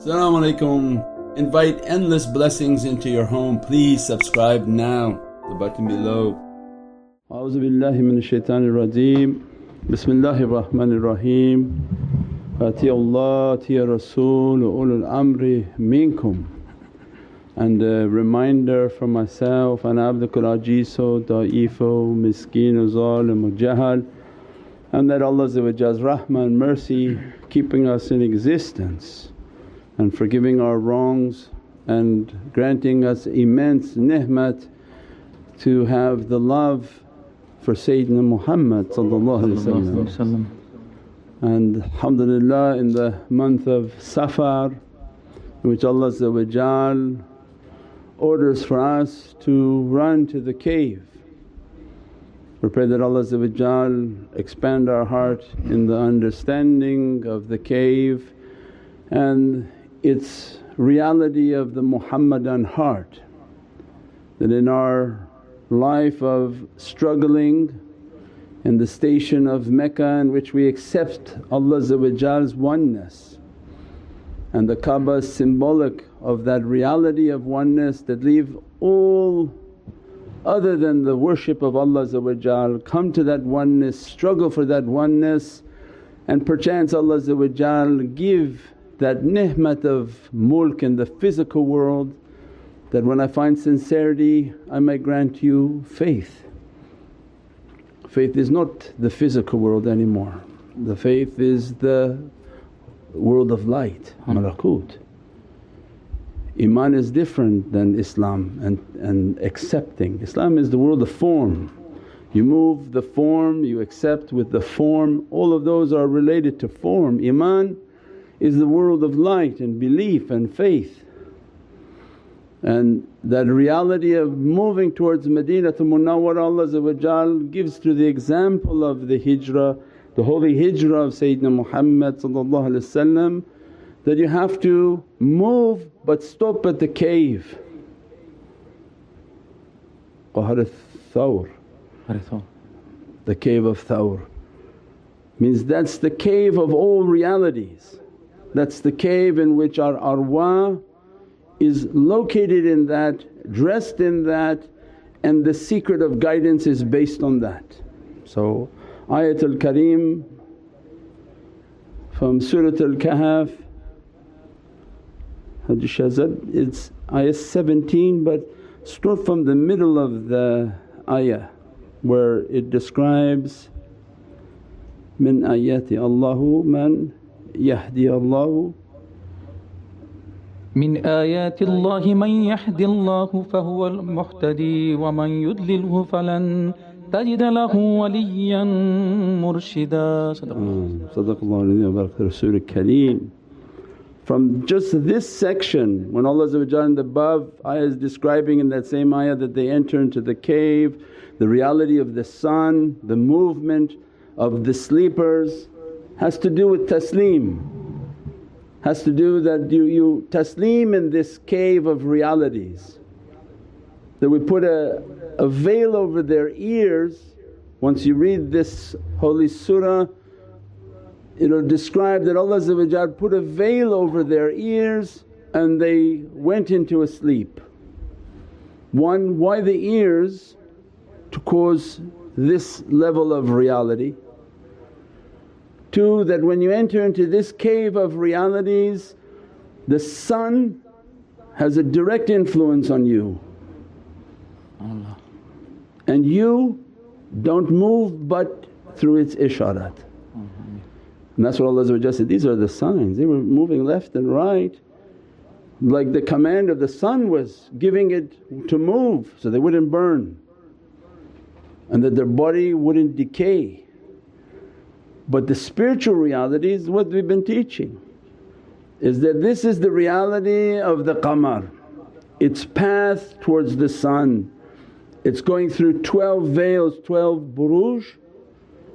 Assalamu alaikum. Invite endless blessings into your home. Please subscribe now, the button below. A'udhu billahi minash shaitanir rajeem. Bismillahir Rahmanir Raheem. Atiya Allah, atiya Rasul, ulul amri minkum. And a reminder for myself, ana abdukal ajizo, da'ifo, miskeen, zalim, jahal and that Allah's rahmah and mercy keeping us in existence and forgiving our wrongs and granting us immense ni'mat to have the love for Sayyidina Muhammad and alhamdulillah in the month of Safar in which Allah orders for us to run to the cave. We pray that Allah expand our heart in the understanding of the cave and its reality of the Muhammadan heart. That in our life of struggling in the station of Mecca in which we accept Allah's oneness and the Kaaba is symbolic of that reality of oneness that leave all other than the worship of Allah come to that oneness, struggle for that oneness and perchance Allah give that ni'mat of mulk in the physical world that when I find sincerity I may grant you faith. Faith is not the physical world anymore, the faith is the world of light, hmm. malakut. Iman is different than Islam and, and accepting. Islam is the world of form. You move the form, you accept with the form, all of those are related to form. Iman is the world of light and belief and faith. And that reality of moving towards Medina Madinatul Munawwara Allah gives through the example of the hijrah, the holy hijrah of Sayyidina Muhammad that you have to move but stop at the cave. Ghar Thawr, the cave of Thawr means that's the cave of all realities. That's the cave in which our arwah is located in that, dressed in that and the secret of guidance is based on that. So Ayatul Kareem from Surat Al-Kahf Haji Shahzad it's ayah 17 but start from the middle of the ayah where it describes min ayati Allahu man yahdi Allahu من آيات الله من يهد الله فهو المهتدي ومن يضلله فلن تجد له وليا مرشدا صدق الله صدق الله العظيم وبارك رسول الكريم From just this section when Allah in the above ayah is describing in that same ayah that they enter into the cave, the reality of the sun, the movement of the sleepers has to do with taslim, has to do that you, you taslim in this cave of realities. That we put a, a veil over their ears. Once you read this holy surah it'll describe that Allah put a veil over their ears and they went into a sleep. One, why the ears? To cause this level of reality. Two, that when you enter into this cave of realities the sun has a direct influence on you. And you don't move but through its isharat. And that's what Allah said, these are the signs. They were moving left and right like the command of the sun was giving it to move so they wouldn't burn and that their body wouldn't decay. But the spiritual reality is what we've been teaching is that this is the reality of the qamar, its path towards the sun. It's going through 12 veils, 12 buruj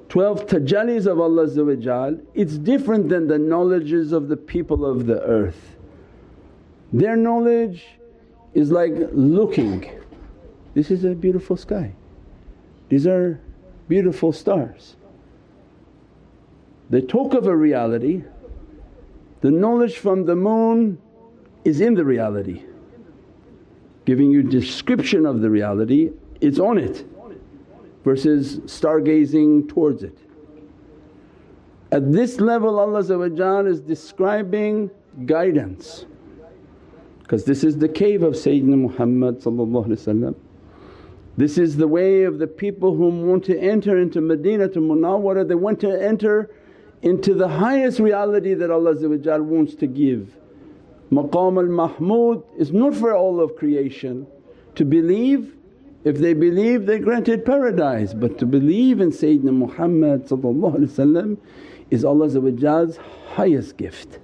12 tajallis of Allah it's different than the knowledges of the people of the earth. Their knowledge is like looking, this is a beautiful sky, these are beautiful stars. They talk of a reality. The knowledge from the moon is in the reality, giving you description of the reality, it's on it versus stargazing towards it. At this level Allah is describing guidance. Because this is the cave of Sayyidina Muhammad This is the way of the people who want to enter into Medina to Munawwara, they want to enter into the highest reality that Allah wants to give. Maqam al-Mahmud is not for all of creation. To believe, if they believe they granted paradise but to believe in Sayyidina Muhammad is Allah's highest gift.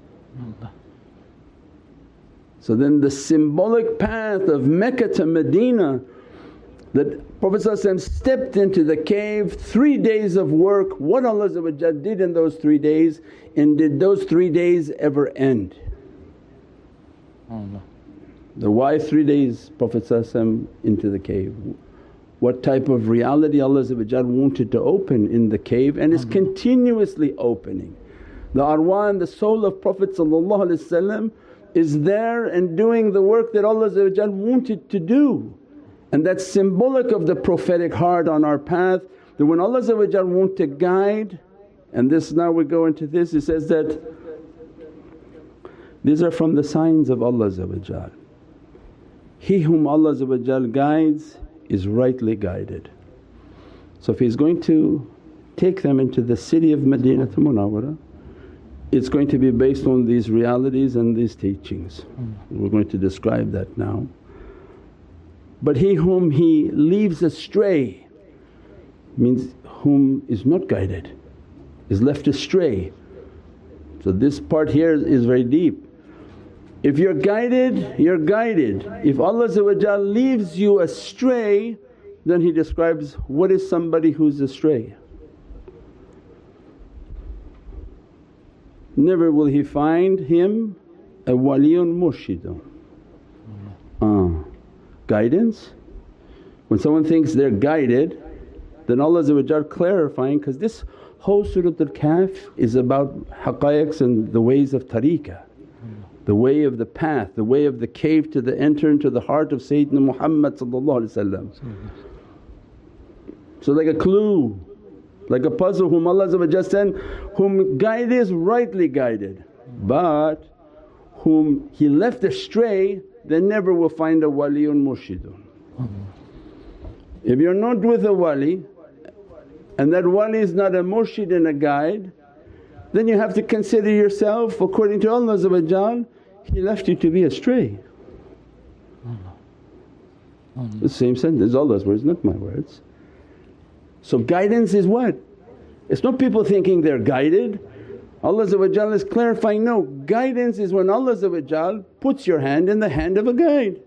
So then the symbolic path of Mecca to Medina that Prophet stepped into the cave, three days of work, what Allah did in those three days and did those three days ever end? Oh, the why three days Prophet into the cave? What type of reality Allah wanted to open in the cave and is mm-hmm. continuously opening. The arwah and the soul of Prophet is there and doing the work that Allah wanted to do. And that's symbolic of the prophetic heart on our path that when Allah want to guide and this now we go into this, He says that these are from the signs of Allah He whom Allah guides is rightly guided. So if He's going to take them into the city of Madinah Munawwara it's going to be based on these realities and these teachings. Hmm. We're going to describe that now. But he whom he leaves astray means whom is not guided, is left astray. So this part here is very deep. If you're guided, you're guided. If Allah leaves you astray then He describes what is somebody who's astray. never will he find him a waliyun murshidun. Uh, guidance. When someone thinks they're guided then Allah clarifying because this whole Surat al-Kahf is about haqqaiqs and the ways of tariqah the way of the path, the way of the cave to the enter into the heart of Sayyidina Muhammad So like a clue like a puzzle whom Allah sent, whom guided is rightly guided but whom He left astray they never will find a wali waliyun murshidun. If you're not with a wali and that wali is not a murshid and a guide then you have to consider yourself according to Allah He left you to be astray. The same sentence, Allah's words not my words. So guidance is what? It's not people thinking they're guided. Allah is clarifying, no, guidance is when Allah puts your hand in the hand of a guide.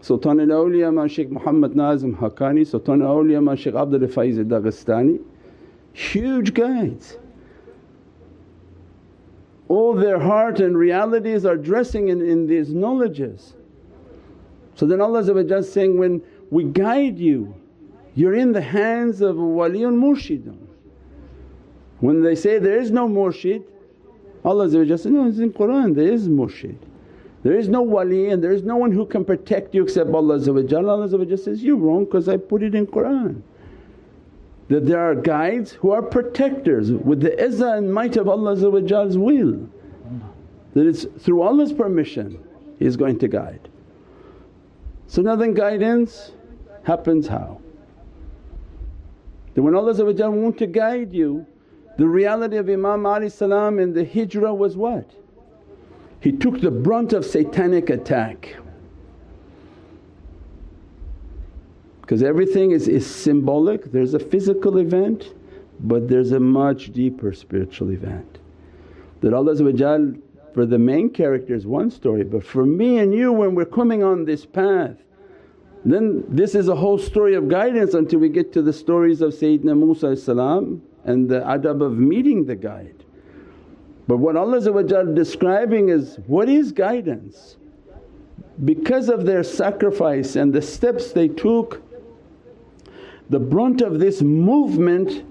Sultan al-Awliya Ma Shaykh Muhammad Nazim Haqqani, Sultan al-Awliya Ma Shaykh Abdul Faiz Dagestani, huge guides. All their heart and realities are dressing in, in these knowledges. So then Allah is saying, when we guide you you're in the hands of a waliyun murshidun. When they say there is no murshid, Allah says, no it's in Qur'an there is murshid. There is no wali and there is no one who can protect you except Allah Allah says, you're wrong because I put it in Qur'an. That there are guides who are protectors with the izzah and might of Allah's will. That it's through Allah's permission He's going to guide. So now then guidance happens how? That when Allah want to guide you, the reality of Imam Ali salam in the hijrah was what? He took the brunt of satanic attack. Because everything is, is symbolic, there's a physical event but there's a much deeper spiritual event. That Allah for the main character is one story but for me and you when we're coming on this path then this is a whole story of guidance until we get to the stories of Sayyidina Musa and the adab of meeting the guide. But what Allah describing is what is guidance? Because of their sacrifice and the steps they took, the brunt of this movement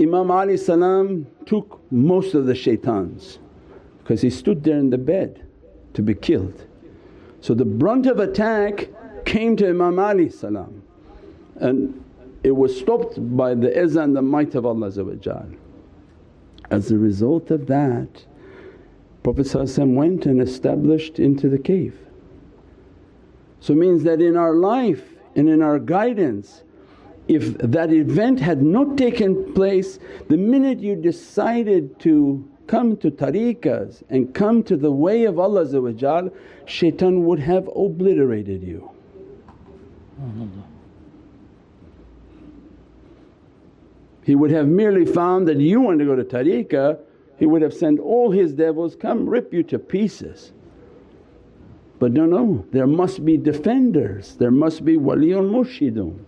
Imam Ali salam took most of the shaitans because he stood there in the bed to be killed. So the brunt of attack came to Imam Ali salam and it was stopped by the izzah and the might of Allah As a result of that Prophet went and established into the cave. So means that in our life and in our guidance if that event had not taken place the minute you decided to come to tariqas and come to the way of Allah shaitan would have obliterated you. He would have merely found that you want to go to tariqah, he would have sent all his devils, come rip you to pieces. But no, no, there must be defenders, there must be waliyun murshidun.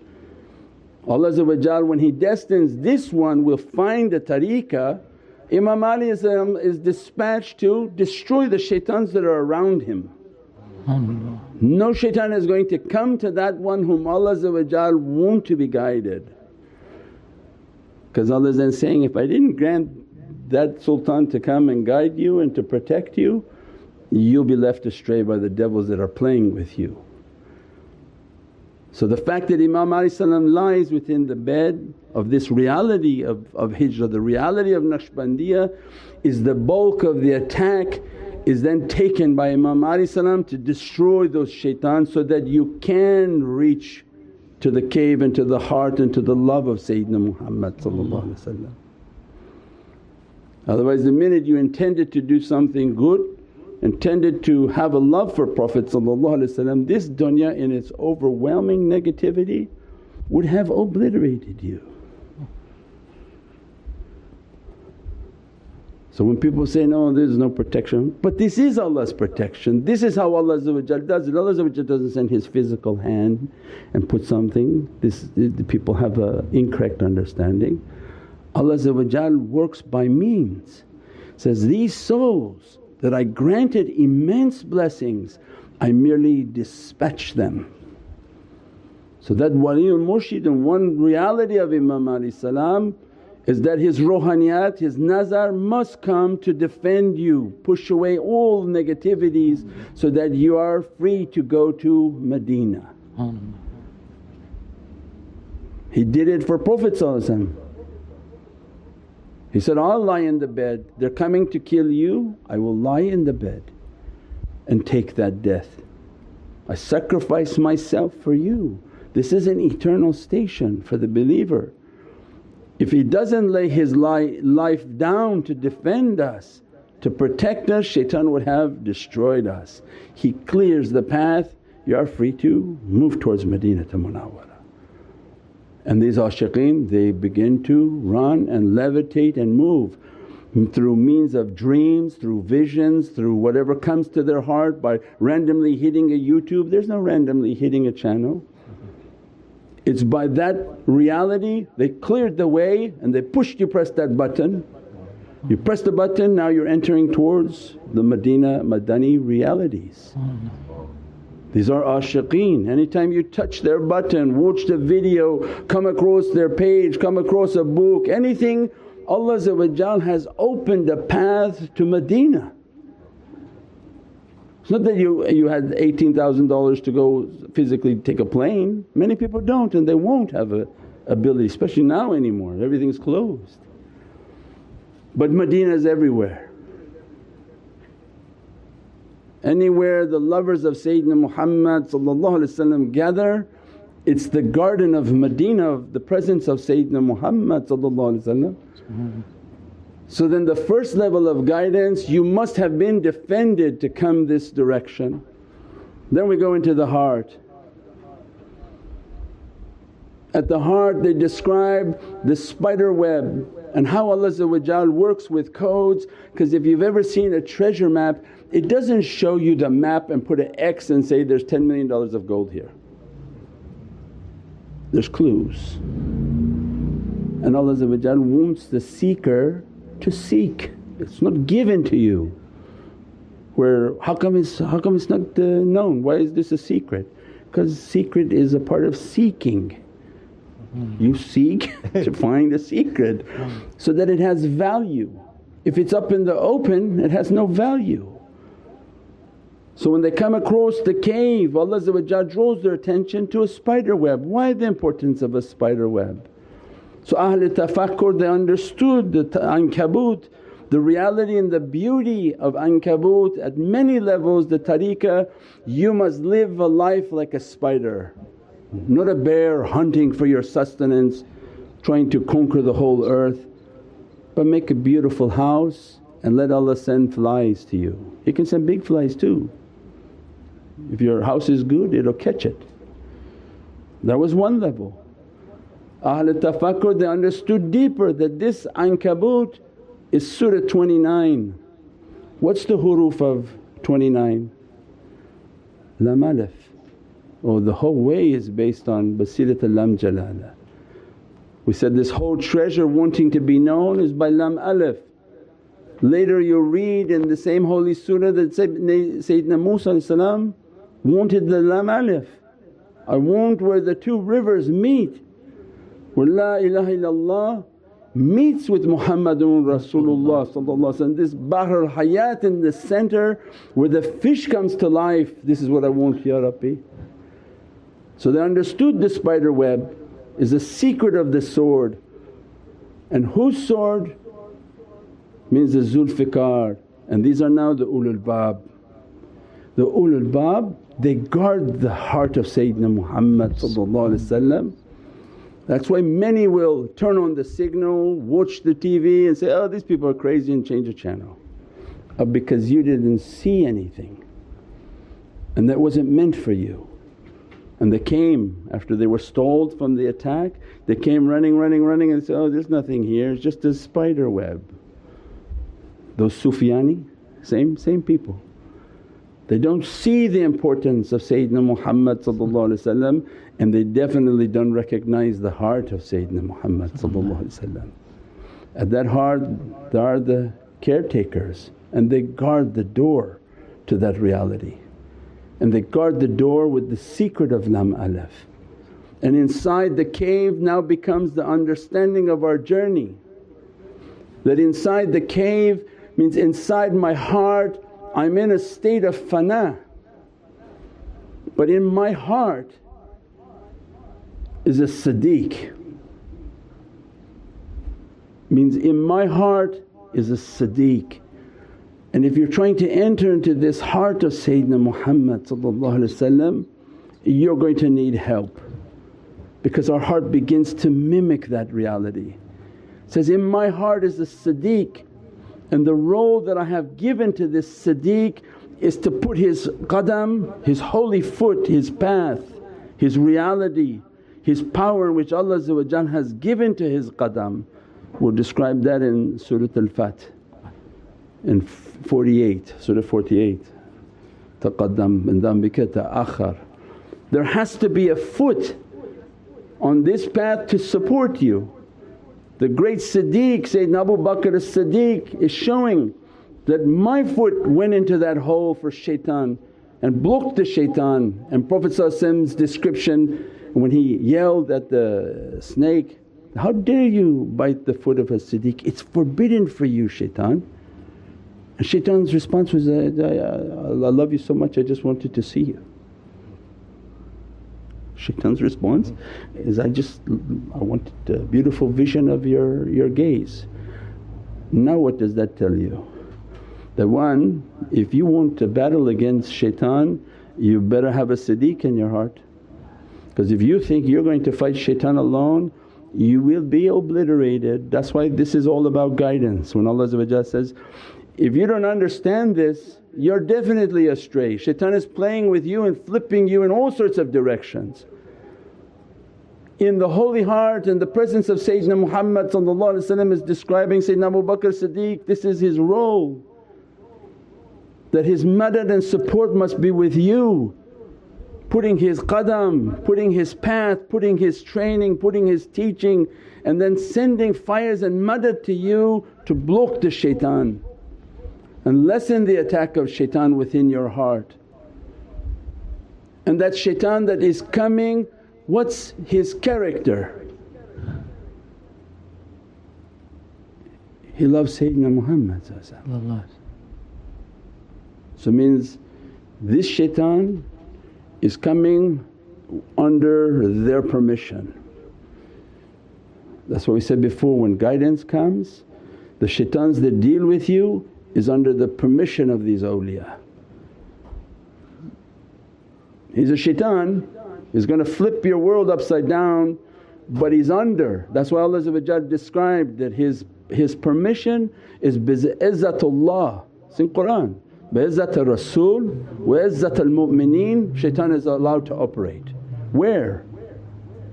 Allah when He destines this one will find the tariqah, Imam Ali is, um, is dispatched to destroy the shaitans that are around him. No shaitan is going to come to that one whom Allah want to be guided. Because Allah is then saying, if I didn't grant that sultan to come and guide you and to protect you, you'll be left astray by the devils that are playing with you. So the fact that Imam Ali lies within the bed of this reality of, of hijrah, the reality of Naqshbandiyah is the bulk of the attack is then taken by Imam Ali to destroy those shaitans so that you can reach to the cave and to the heart and to the love of Sayyidina Muhammad Otherwise the minute you intended to do something good intended to have a love for Prophet this dunya in its overwhelming negativity would have obliterated you. So when people say, no there's no protection, but this is Allah's protection, this is how Allah does it. Allah doesn't send His physical hand and put something, this people have an incorrect understanding. Allah works by means. Says, these souls that I granted immense blessings, I merely dispatch them. So that waliyul murshid and one reality of Imam Ali salam is that his rohaniyat, his nazar must come to defend you, push away all negativities so that you are free to go to Medina. He did it for Prophet he said, I'll lie in the bed, they're coming to kill you, I will lie in the bed and take that death. I sacrifice myself for you. This is an eternal station for the believer. If he doesn't lay his life down to defend us, to protect us, shaitan would have destroyed us. He clears the path, you are free to move towards Madinah Munawwara. And these ashiqeen they begin to run and levitate and move through means of dreams, through visions, through whatever comes to their heart by randomly hitting a YouTube. There's no randomly hitting a channel. It's by that reality they cleared the way and they pushed you press that button. You press the button now you're entering towards the Madina Madani realities. These are ashiqeen, anytime you touch their button, watch the video, come across their page, come across a book, anything Allah has opened a path to Medina. It's not that you, you had $18,000 to go physically take a plane, many people don't and they won't have a ability especially now anymore, everything's closed. But Medina is everywhere. Anywhere the lovers of Sayyidina Muhammad gather it's the garden of Medina of the presence of Sayyidina Muhammad So then the first level of guidance you must have been defended to come this direction. Then we go into the heart. At the heart they describe the spider web and how Allah works with codes because if you've ever seen a treasure map it doesn't show you the map and put an X and say there's $10 million of gold here. There's clues. And Allah wants the seeker to seek, it's not given to you. Where how come it's, how come it's not uh, known? Why is this a secret? Because secret is a part of seeking. You seek to find a secret so that it has value. If it's up in the open it has no value. So when they come across the cave Allah draws their attention to a spider web. Why the importance of a spider web? So Ahl tafakkur they understood the ankabut, the reality and the beauty of ankabut at many levels the tariqah you must live a life like a spider, not a bear hunting for your sustenance trying to conquer the whole earth but make a beautiful house and let Allah send flies to you. He can send big flies too. If your house is good it'll catch it. That was one level. Ahl tafakkur they understood deeper that this ankabut is Surah 29. What's the huruf of 29? Lam alif. Oh the whole way is based on Basirat lam jalala. We said this whole treasure wanting to be known is by lam alif. Later you read in the same holy surah that Sayyidina Musa wanted the lam alif. I want where the two rivers meet, where La ilaha illallah meets with Muhammadun Rasulullah this Bahr al-Hayat in the center where the fish comes to life, this is what I want Ya Rabbi. So they understood the spider web is the secret of the sword and whose sword means the Zulfiqar and these are now the ulul albab. The ulul albab they guard the heart of Sayyidina Muhammad That's why many will turn on the signal, watch the TV and say, oh these people are crazy and change the channel. Uh, because you didn't see anything and that wasn't meant for you. And they came after they were stalled from the attack, they came running, running, running and said, oh there's nothing here, it's just a spider web. Those Sufyani, same, same people. They don't see the importance of Sayyidina Muhammad and they definitely don't recognize the heart of Sayyidina Muhammad At that heart there are the caretakers and they guard the door to that reality and they guard the door with the secret of Lam Alif. And inside the cave now becomes the understanding of our journey. That inside the cave means inside my heart I'm in a state of fana but in my heart is a sadiq. Means in my heart is a sadiq. And if you're trying to enter into this heart of Sayyidina Muhammad you're going to need help. Because our heart begins to mimic that reality. It says, in my heart is the Siddiq and the role that I have given to this Siddiq is to put his qadam, his holy foot, his path, his reality, his power which Allah has given to his qadam. We'll describe that in Surat Al-Fath in 48, Surah 48. Taqaddam min dhanbika ta'akhar. There has to be a foot on this path to support you. The great Siddiq Sayyidina Abu Bakr as-Siddiq is showing that my foot went into that hole for shaitan and blocked the shaitan and Prophet Prophet's description when he yelled at the snake, how dare you bite the foot of a Siddiq, it's forbidden for you shaitan. And shaitan's response was, I love you so much I just wanted to see you. Shaitan's response is, I just I wanted a beautiful vision of your, your gaze. Now what does that tell you? That one, if you want to battle against shaitan you better have a siddiq in your heart because if you think you're going to fight shaitan alone you will be obliterated. That's why this is all about guidance. When Allah says, if you don't understand this you're definitely astray. Shaitan is playing with you and flipping you in all sorts of directions. In the holy heart and the presence of Sayyidina Muhammad is describing Sayyidina Abu Bakr Siddiq, this is his role. That his madad and support must be with you, putting his qadam, putting his path, putting his training, putting his teaching and then sending fires and madad to you to block the shaitan and lessen the attack of shaitan within your heart. And that shaitan that is coming, what's his character? He loves Sayyidina Muhammad So means this shaitan is coming under their permission. That's what we said before when guidance comes, the shaitans that deal with you is under the permission of these awliya. He's a shaitan, he's going to flip your world upside down but he's under. That's why Allah described that his, his permission is bi'izzatullah, it's in Qur'an. Bi'izzat Rasul wa izzat al mu'mineen, shaitan is allowed to operate. Where?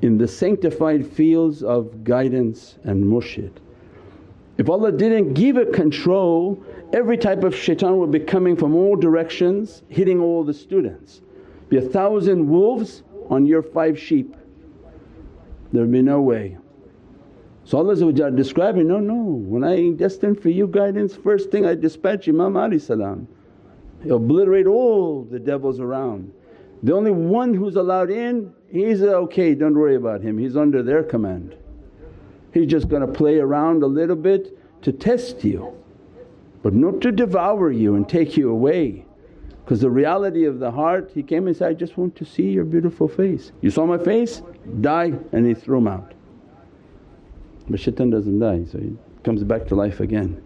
In the sanctified fields of guidance and murshid. If Allah didn't give it control, every type of shaitan will be coming from all directions, hitting all the students. Be a thousand wolves on your five sheep there will be no way. So Allah describing, no, no, when I destined for you guidance first thing I dispatch Imam Ali salam. Obliterate all the devils around. The only one who's allowed in, he's uh, okay, don't worry about him, he's under their command. He's just to play around a little bit to test you but not to devour you and take you away. Because the reality of the heart, he came and said, I just want to see your beautiful face. You saw my face? Die and he threw him out. But shaitan doesn't die so he comes back to life again.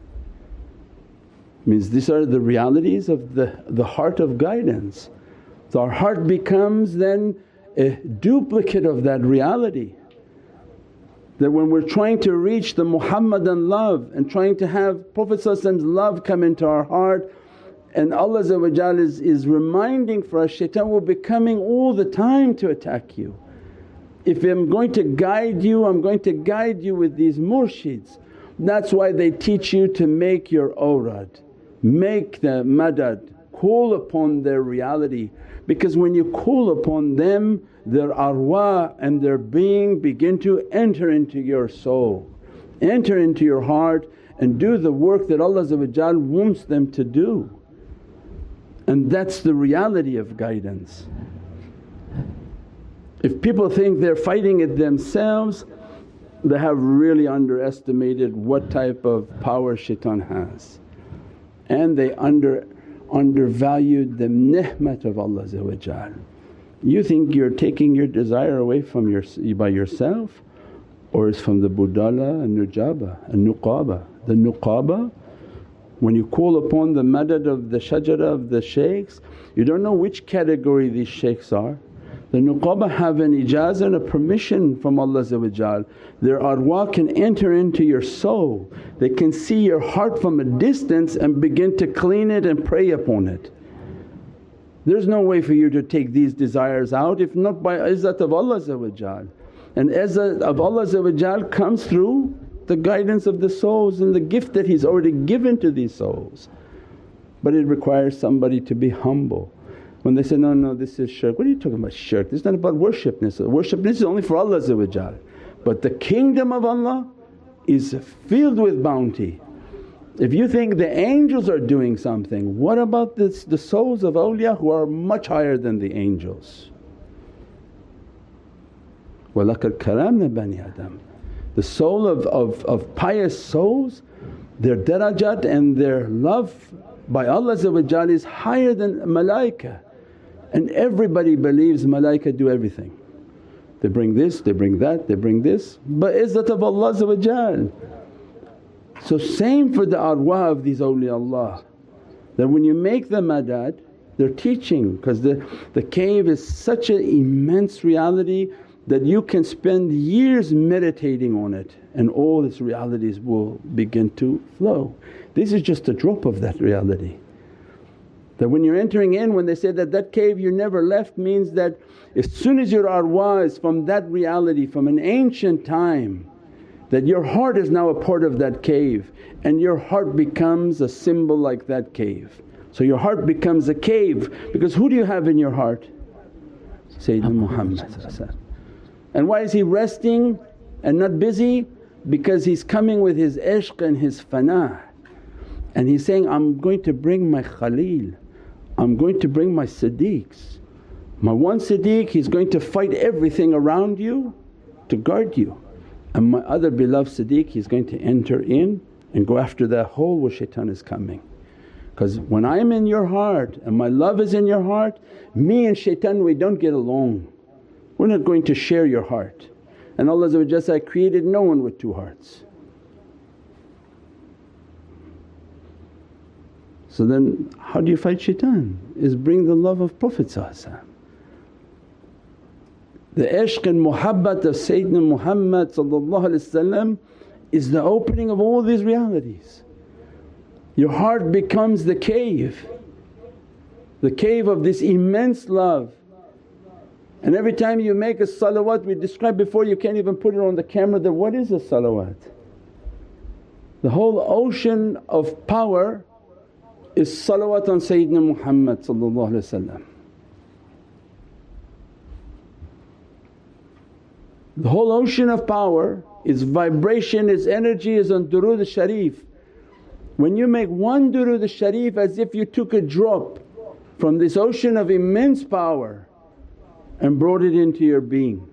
Means these are the realities of the, the heart of guidance. So our heart becomes then a duplicate of that reality. That when we're trying to reach the Muhammadan love and trying to have Prophet's love come into our heart and Allah is, is reminding for us, shaitan will be coming all the time to attack you. If I'm going to guide you, I'm going to guide you with these murshids. That's why they teach you to make your awrad, make the madad, call upon their reality because when you call upon them their arwah and their being begin to enter into your soul, enter into your heart and do the work that Allah wants them to do. And that's the reality of guidance. If people think they're fighting it themselves, they have really underestimated what type of power shaitan has. And they under, undervalued the ni'mat of Allah You think you're taking your desire away from your, by yourself or it's from the budala and nujaba and nuqaba. The nuqaba when you call upon the madad of the shajara of the shaykhs, you don't know which category these shaykhs are. The nuqaba have an ijazah and a permission from Allah Their arwah can enter into your soul, they can see your heart from a distance and begin to clean it and pray upon it. There's no way for you to take these desires out if not by izzat of Allah and izzat of Allah comes through the guidance of the souls and the gift that He's already given to these souls. But it requires somebody to be humble. When they say, no, no this is shirk, what are you talking about shirk? This is not about worshipness, worshipness is only for Allah but the kingdom of Allah is filled with bounty. If you think the angels are doing something, what about this, the souls of awliya who are much higher than the angels? وَلَقَدْ كَرَمْنَا بَنِي Adam the soul of, of, of pious souls, their darajat and their love by Allah is higher than malaika and everybody believes malaika do everything. They bring this, they bring that, they bring this but izzat of Allah so same for the arwah of these awliyaullah that when you make the madad they're teaching because the, the cave is such an immense reality that you can spend years meditating on it and all its realities will begin to flow. This is just a drop of that reality. That when you're entering in when they say that that cave you never left means that as soon as your arwah is from that reality from an ancient time that your heart is now a part of that cave and your heart becomes a symbol like that cave. So your heart becomes a cave because who do you have in your heart? Sayyidina Muhammad and why is he resting and not busy? Because he's coming with his ishq and his fana and he's saying, I'm going to bring my Khalil, I'm going to bring my Siddiqs. My one Siddiq he's going to fight everything around you to guard you and my other beloved Siddiq he's going to enter in and go after that hole where shaitan is coming. Because when I'm in your heart and my love is in your heart, me and shaitan we don't get along. We're not going to share your heart. And Allah said, I created no one with two hearts. So then how do you fight shaitan? Is bring the love of Prophet The ishq and muhabbat of Sayyidina Muhammad is the opening of all these realities. Your heart becomes the cave, the cave of this immense love. And every time you make a salawat we described before you can't even put it on the camera that what is a salawat? The whole ocean of power is salawat on Sayyidina Muhammad The whole ocean of power, its vibration, its energy is on durood sharif. When you make one durood sharif as if you took a drop from this ocean of immense power and brought it into your being.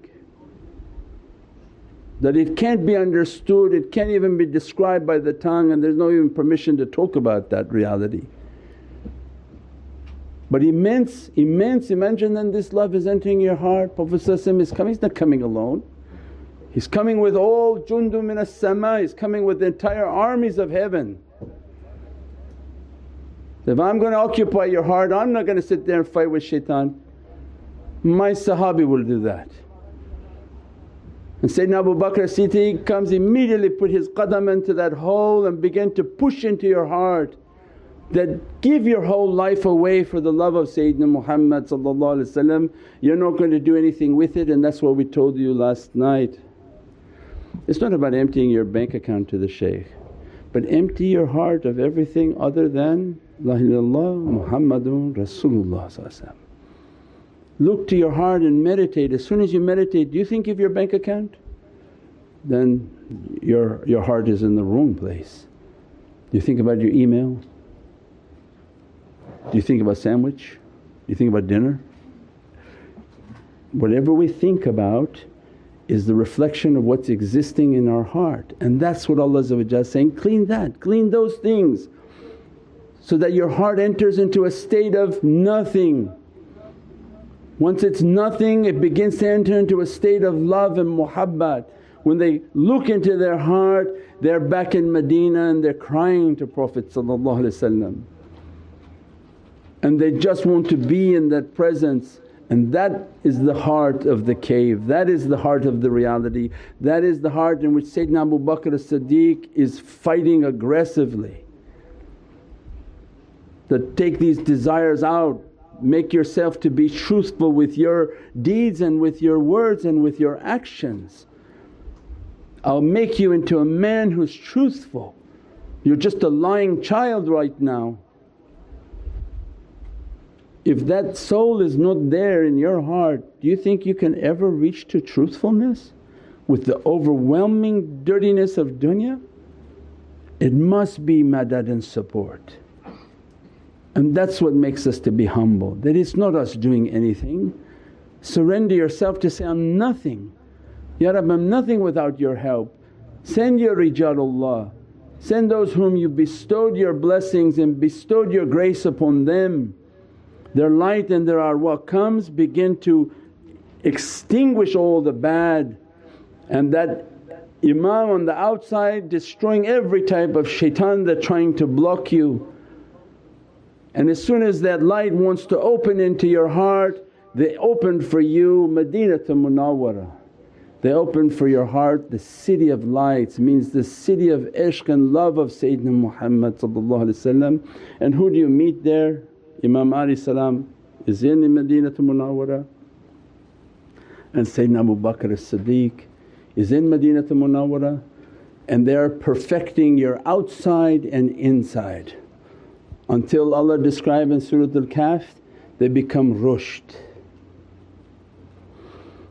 That it can't be understood, it can't even be described by the tongue and there's no even permission to talk about that reality. But immense, immense, imagine then this love is entering your heart, Prophet is coming, he's not coming alone. He's coming with all jundum min as-sama, he's coming with the entire armies of heaven. If I'm going to occupy your heart I'm not going to sit there and fight with shaitan. My Sahabi will do that. And Sayyidina Abu Bakr Siddiq comes immediately put his qadam into that hole and begin to push into your heart that give your whole life away for the love of Sayyidina Muhammad you're not going to do anything with it and that's what we told you last night. It's not about emptying your bank account to the shaykh but empty your heart of everything other than La ilaha Muhammadun Rasulullah Look to your heart and meditate. As soon as you meditate, do you think of your bank account? Then your, your heart is in the wrong place. Do you think about your email? Do you think about sandwich? Do you think about dinner? Whatever we think about is the reflection of what's existing in our heart and that's what Allah is saying, clean that, clean those things so that your heart enters into a state of nothing. Once it's nothing it begins to enter into a state of love and muhabbat. When they look into their heart they're back in Medina and they're crying to Prophet and they just want to be in that presence and that is the heart of the cave, that is the heart of the reality, that is the heart in which Sayyidina Abu Bakr as-Siddiq is fighting aggressively. That take these desires out, make yourself to be truthful with your deeds and with your words and with your actions. I'll make you into a man who's truthful. You're just a lying child right now. If that soul is not there in your heart, do you think you can ever reach to truthfulness with the overwhelming dirtiness of dunya? It must be madad and support. And that's what makes us to be humble, that it's not us doing anything. Surrender yourself to say, I'm nothing. Ya Rabbi, I'm nothing without your help. Send your rijalullah, send those whom you bestowed your blessings and bestowed your grace upon them their light and their arwah comes begin to extinguish all the bad and that imam on the outside destroying every type of shaitan that trying to block you. And as soon as that light wants to open into your heart they open for you Madinatul Munawwara. They open for your heart the city of lights means the city of ishq and love of Sayyidina Muhammad and who do you meet there? Imam Ali salam is in the Madinatul Munawwara. And Sayyidina Abu Bakr as-Siddiq is in Madinatul Munawwara. And they are perfecting your outside and inside. Until Allah describe in Surat Al-Kahf they become rushd.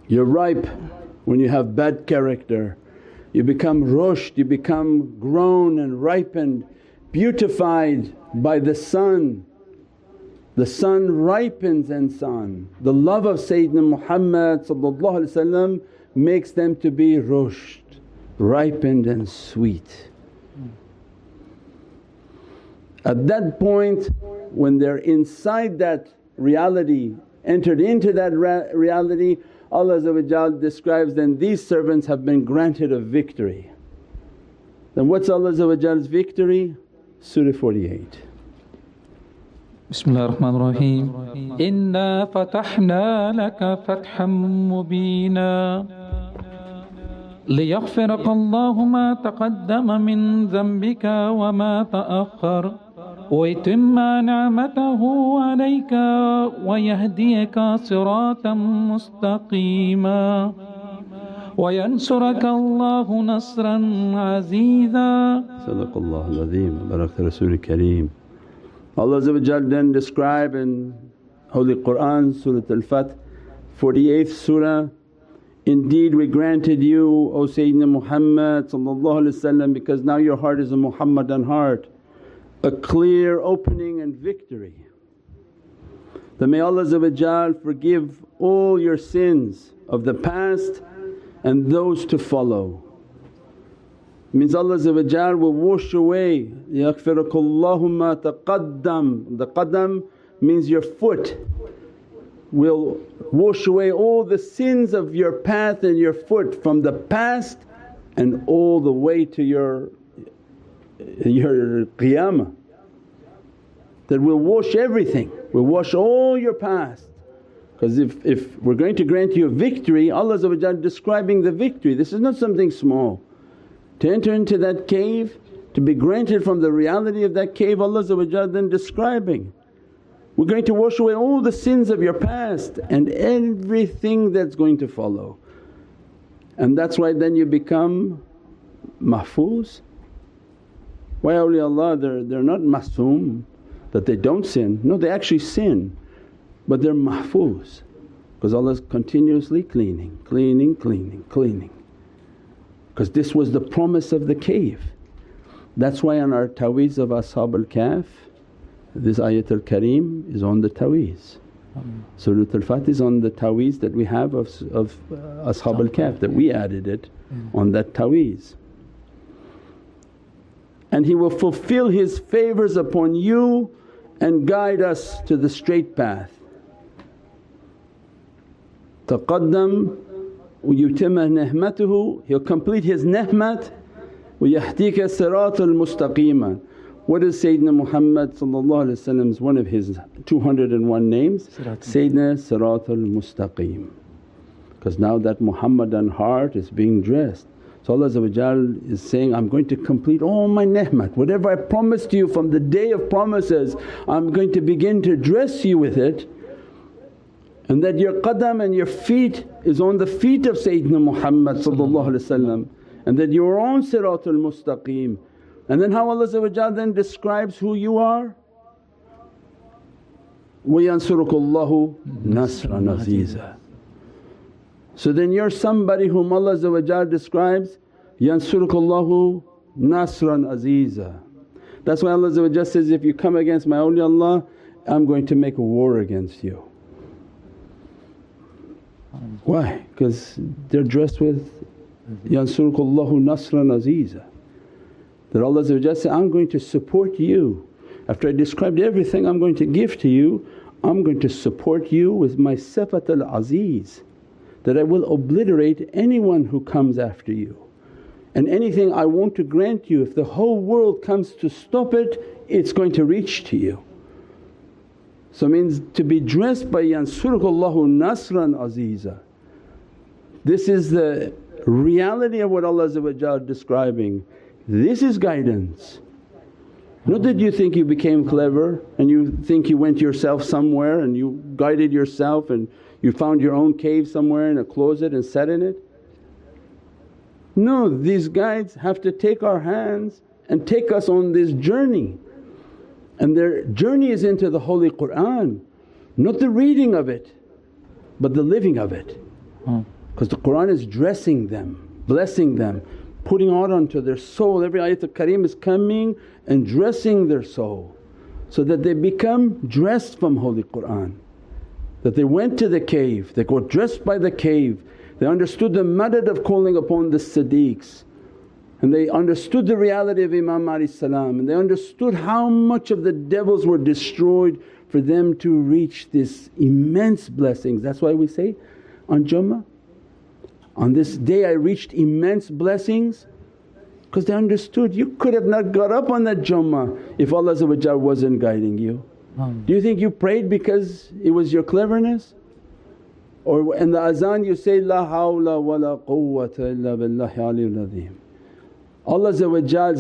You're ripe when you have bad character, you become rushd, you become grown and ripened, beautified by the sun the sun ripens insan. The love of Sayyidina Muhammad makes them to be rushd, ripened and sweet. At that point when they're inside that reality, entered into that reality Allah describes, then these servants have been granted a victory. Then what's Allah's victory? Surah 48. بسم الله الرحمن الرحيم. إنا فتحنا لك فتحا مبينا. ليغفرك الله ما تقدم من ذنبك وما تأخر. ويتم نعمته عليك ويهديك صراطا مستقيما. وينصرك الله نصرا عزيزا. صدق الله العظيم. بارك رسول الكريم. Allah then describe in Holy Qur'an Surah Al-Fath 48th Surah Indeed we granted you O Sayyidina Muhammad because now your heart is a Muhammadan heart a clear opening and victory. That may Allah forgive all your sins of the past and those to follow Means Allah will wash away, يَغْفِرَكَ ma taqaddam. The qadam means your foot will wash away all the sins of your path and your foot from the past and all the way to your your qiyamah that will wash everything, will wash all your past. Because if, if we're going to grant you a victory, Allah describing the victory, this is not something small. To enter into that cave, to be granted from the reality of that cave Allah then describing. We're going to wash away all the sins of your past and everything that's going to follow. And that's why then you become mahfuz why awliyaullah they're, they're not masoom that they don't sin, no they actually sin but they're mahfuz because Allah's continuously cleaning, cleaning, cleaning, cleaning. Because this was the promise of the cave. That's why on our taweez of Ashab al-Kahf this ayatul kareem is on the taweez. Surah Al-Fath is on the taweez that we have of, of uh, Ashab al-Kahf that we added it on that taweez and He will fulfill His favours upon you and guide us to the straight path. Taqaddam ويتم نهمته He'll complete His ni'mat ويهديك الصراط المستقيم What is Sayyidina Muhammad one of his 201 names? Sayyidina Siratul Mustaqim because now that Muhammadan heart is being dressed so Allah is saying, I'm going to complete all my ni'mat, whatever I promised you from the day of promises I'm going to begin to dress you with it and that your qadam and your feet is on the feet of Sayyidina Muhammad and that you're on Siratul Mustaqim. And then how Allah then describes who you are وَيَنْصُرُكُ اللَّهُ نَصْرًا عَزِيزًا so then you're somebody whom Allah describes, Yansurukallahu nasran aziza. That's why Allah says, if you come against my awliyaullah I'm going to make a war against you. Why? Because they're dressed with Yansurukallahu nasran aziza. That Allah says, I'm going to support you. After I described everything I'm going to give to you, I'm going to support you with my sifat al-aziz that I will obliterate anyone who comes after you. And anything I want to grant you, if the whole world comes to stop it, it's going to reach to you. So means to be dressed by Yansurukallahu nasran aziza. This is the reality of what Allah describing. This is guidance. Not that you think you became clever and you think you went yourself somewhere and you guided yourself and you found your own cave somewhere in a closet and sat in it? No, these guides have to take our hands and take us on this journey. And their journey is into the Holy Qur'an, not the reading of it but the living of it. Because the Qur'an is dressing them, blessing them, putting out onto their soul. Every ayatul kareem is coming and dressing their soul so that they become dressed from Holy Qur'an that they went to the cave, they got dressed by the cave, they understood the madad of calling upon the siddiqs and they understood the reality of Imam salam and they understood how much of the devils were destroyed for them to reach this immense blessings. That's why we say on Jummah, on this day I reached immense blessings because they understood you could have not got up on that Jummah if Allah wasn't guiding you. Hmm. Do you think you prayed because it was your cleverness? Or in the azan you say, La hawla wa la quwwata illa billahi aliyyil azim. Allah's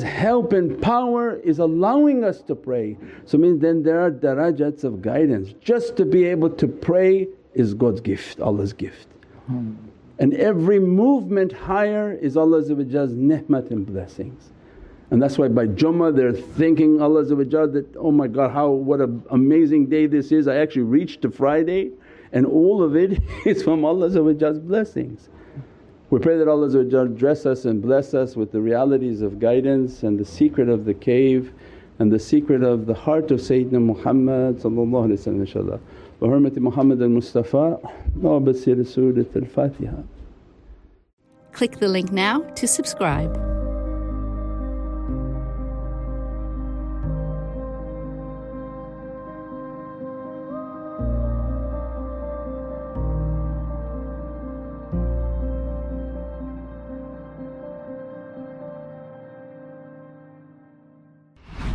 help and power is allowing us to pray. So means then there are darajats of guidance. Just to be able to pray is God's gift, Allah's gift. Hmm. And every movement higher is Allah's ni'mat and blessings. And that's why by Jummah they're thinking Allah that, oh my God how what an amazing day this is. I actually reached to Friday and all of it is from Allah's blessings. We pray that Allah dress us and bless us with the realities of guidance and the secret of the cave and the secret of the heart of Sayyidina Muhammad inshaAllah. Muhammad al-Mustafa wa basir Surat al-Fatiha. Click the link now to subscribe.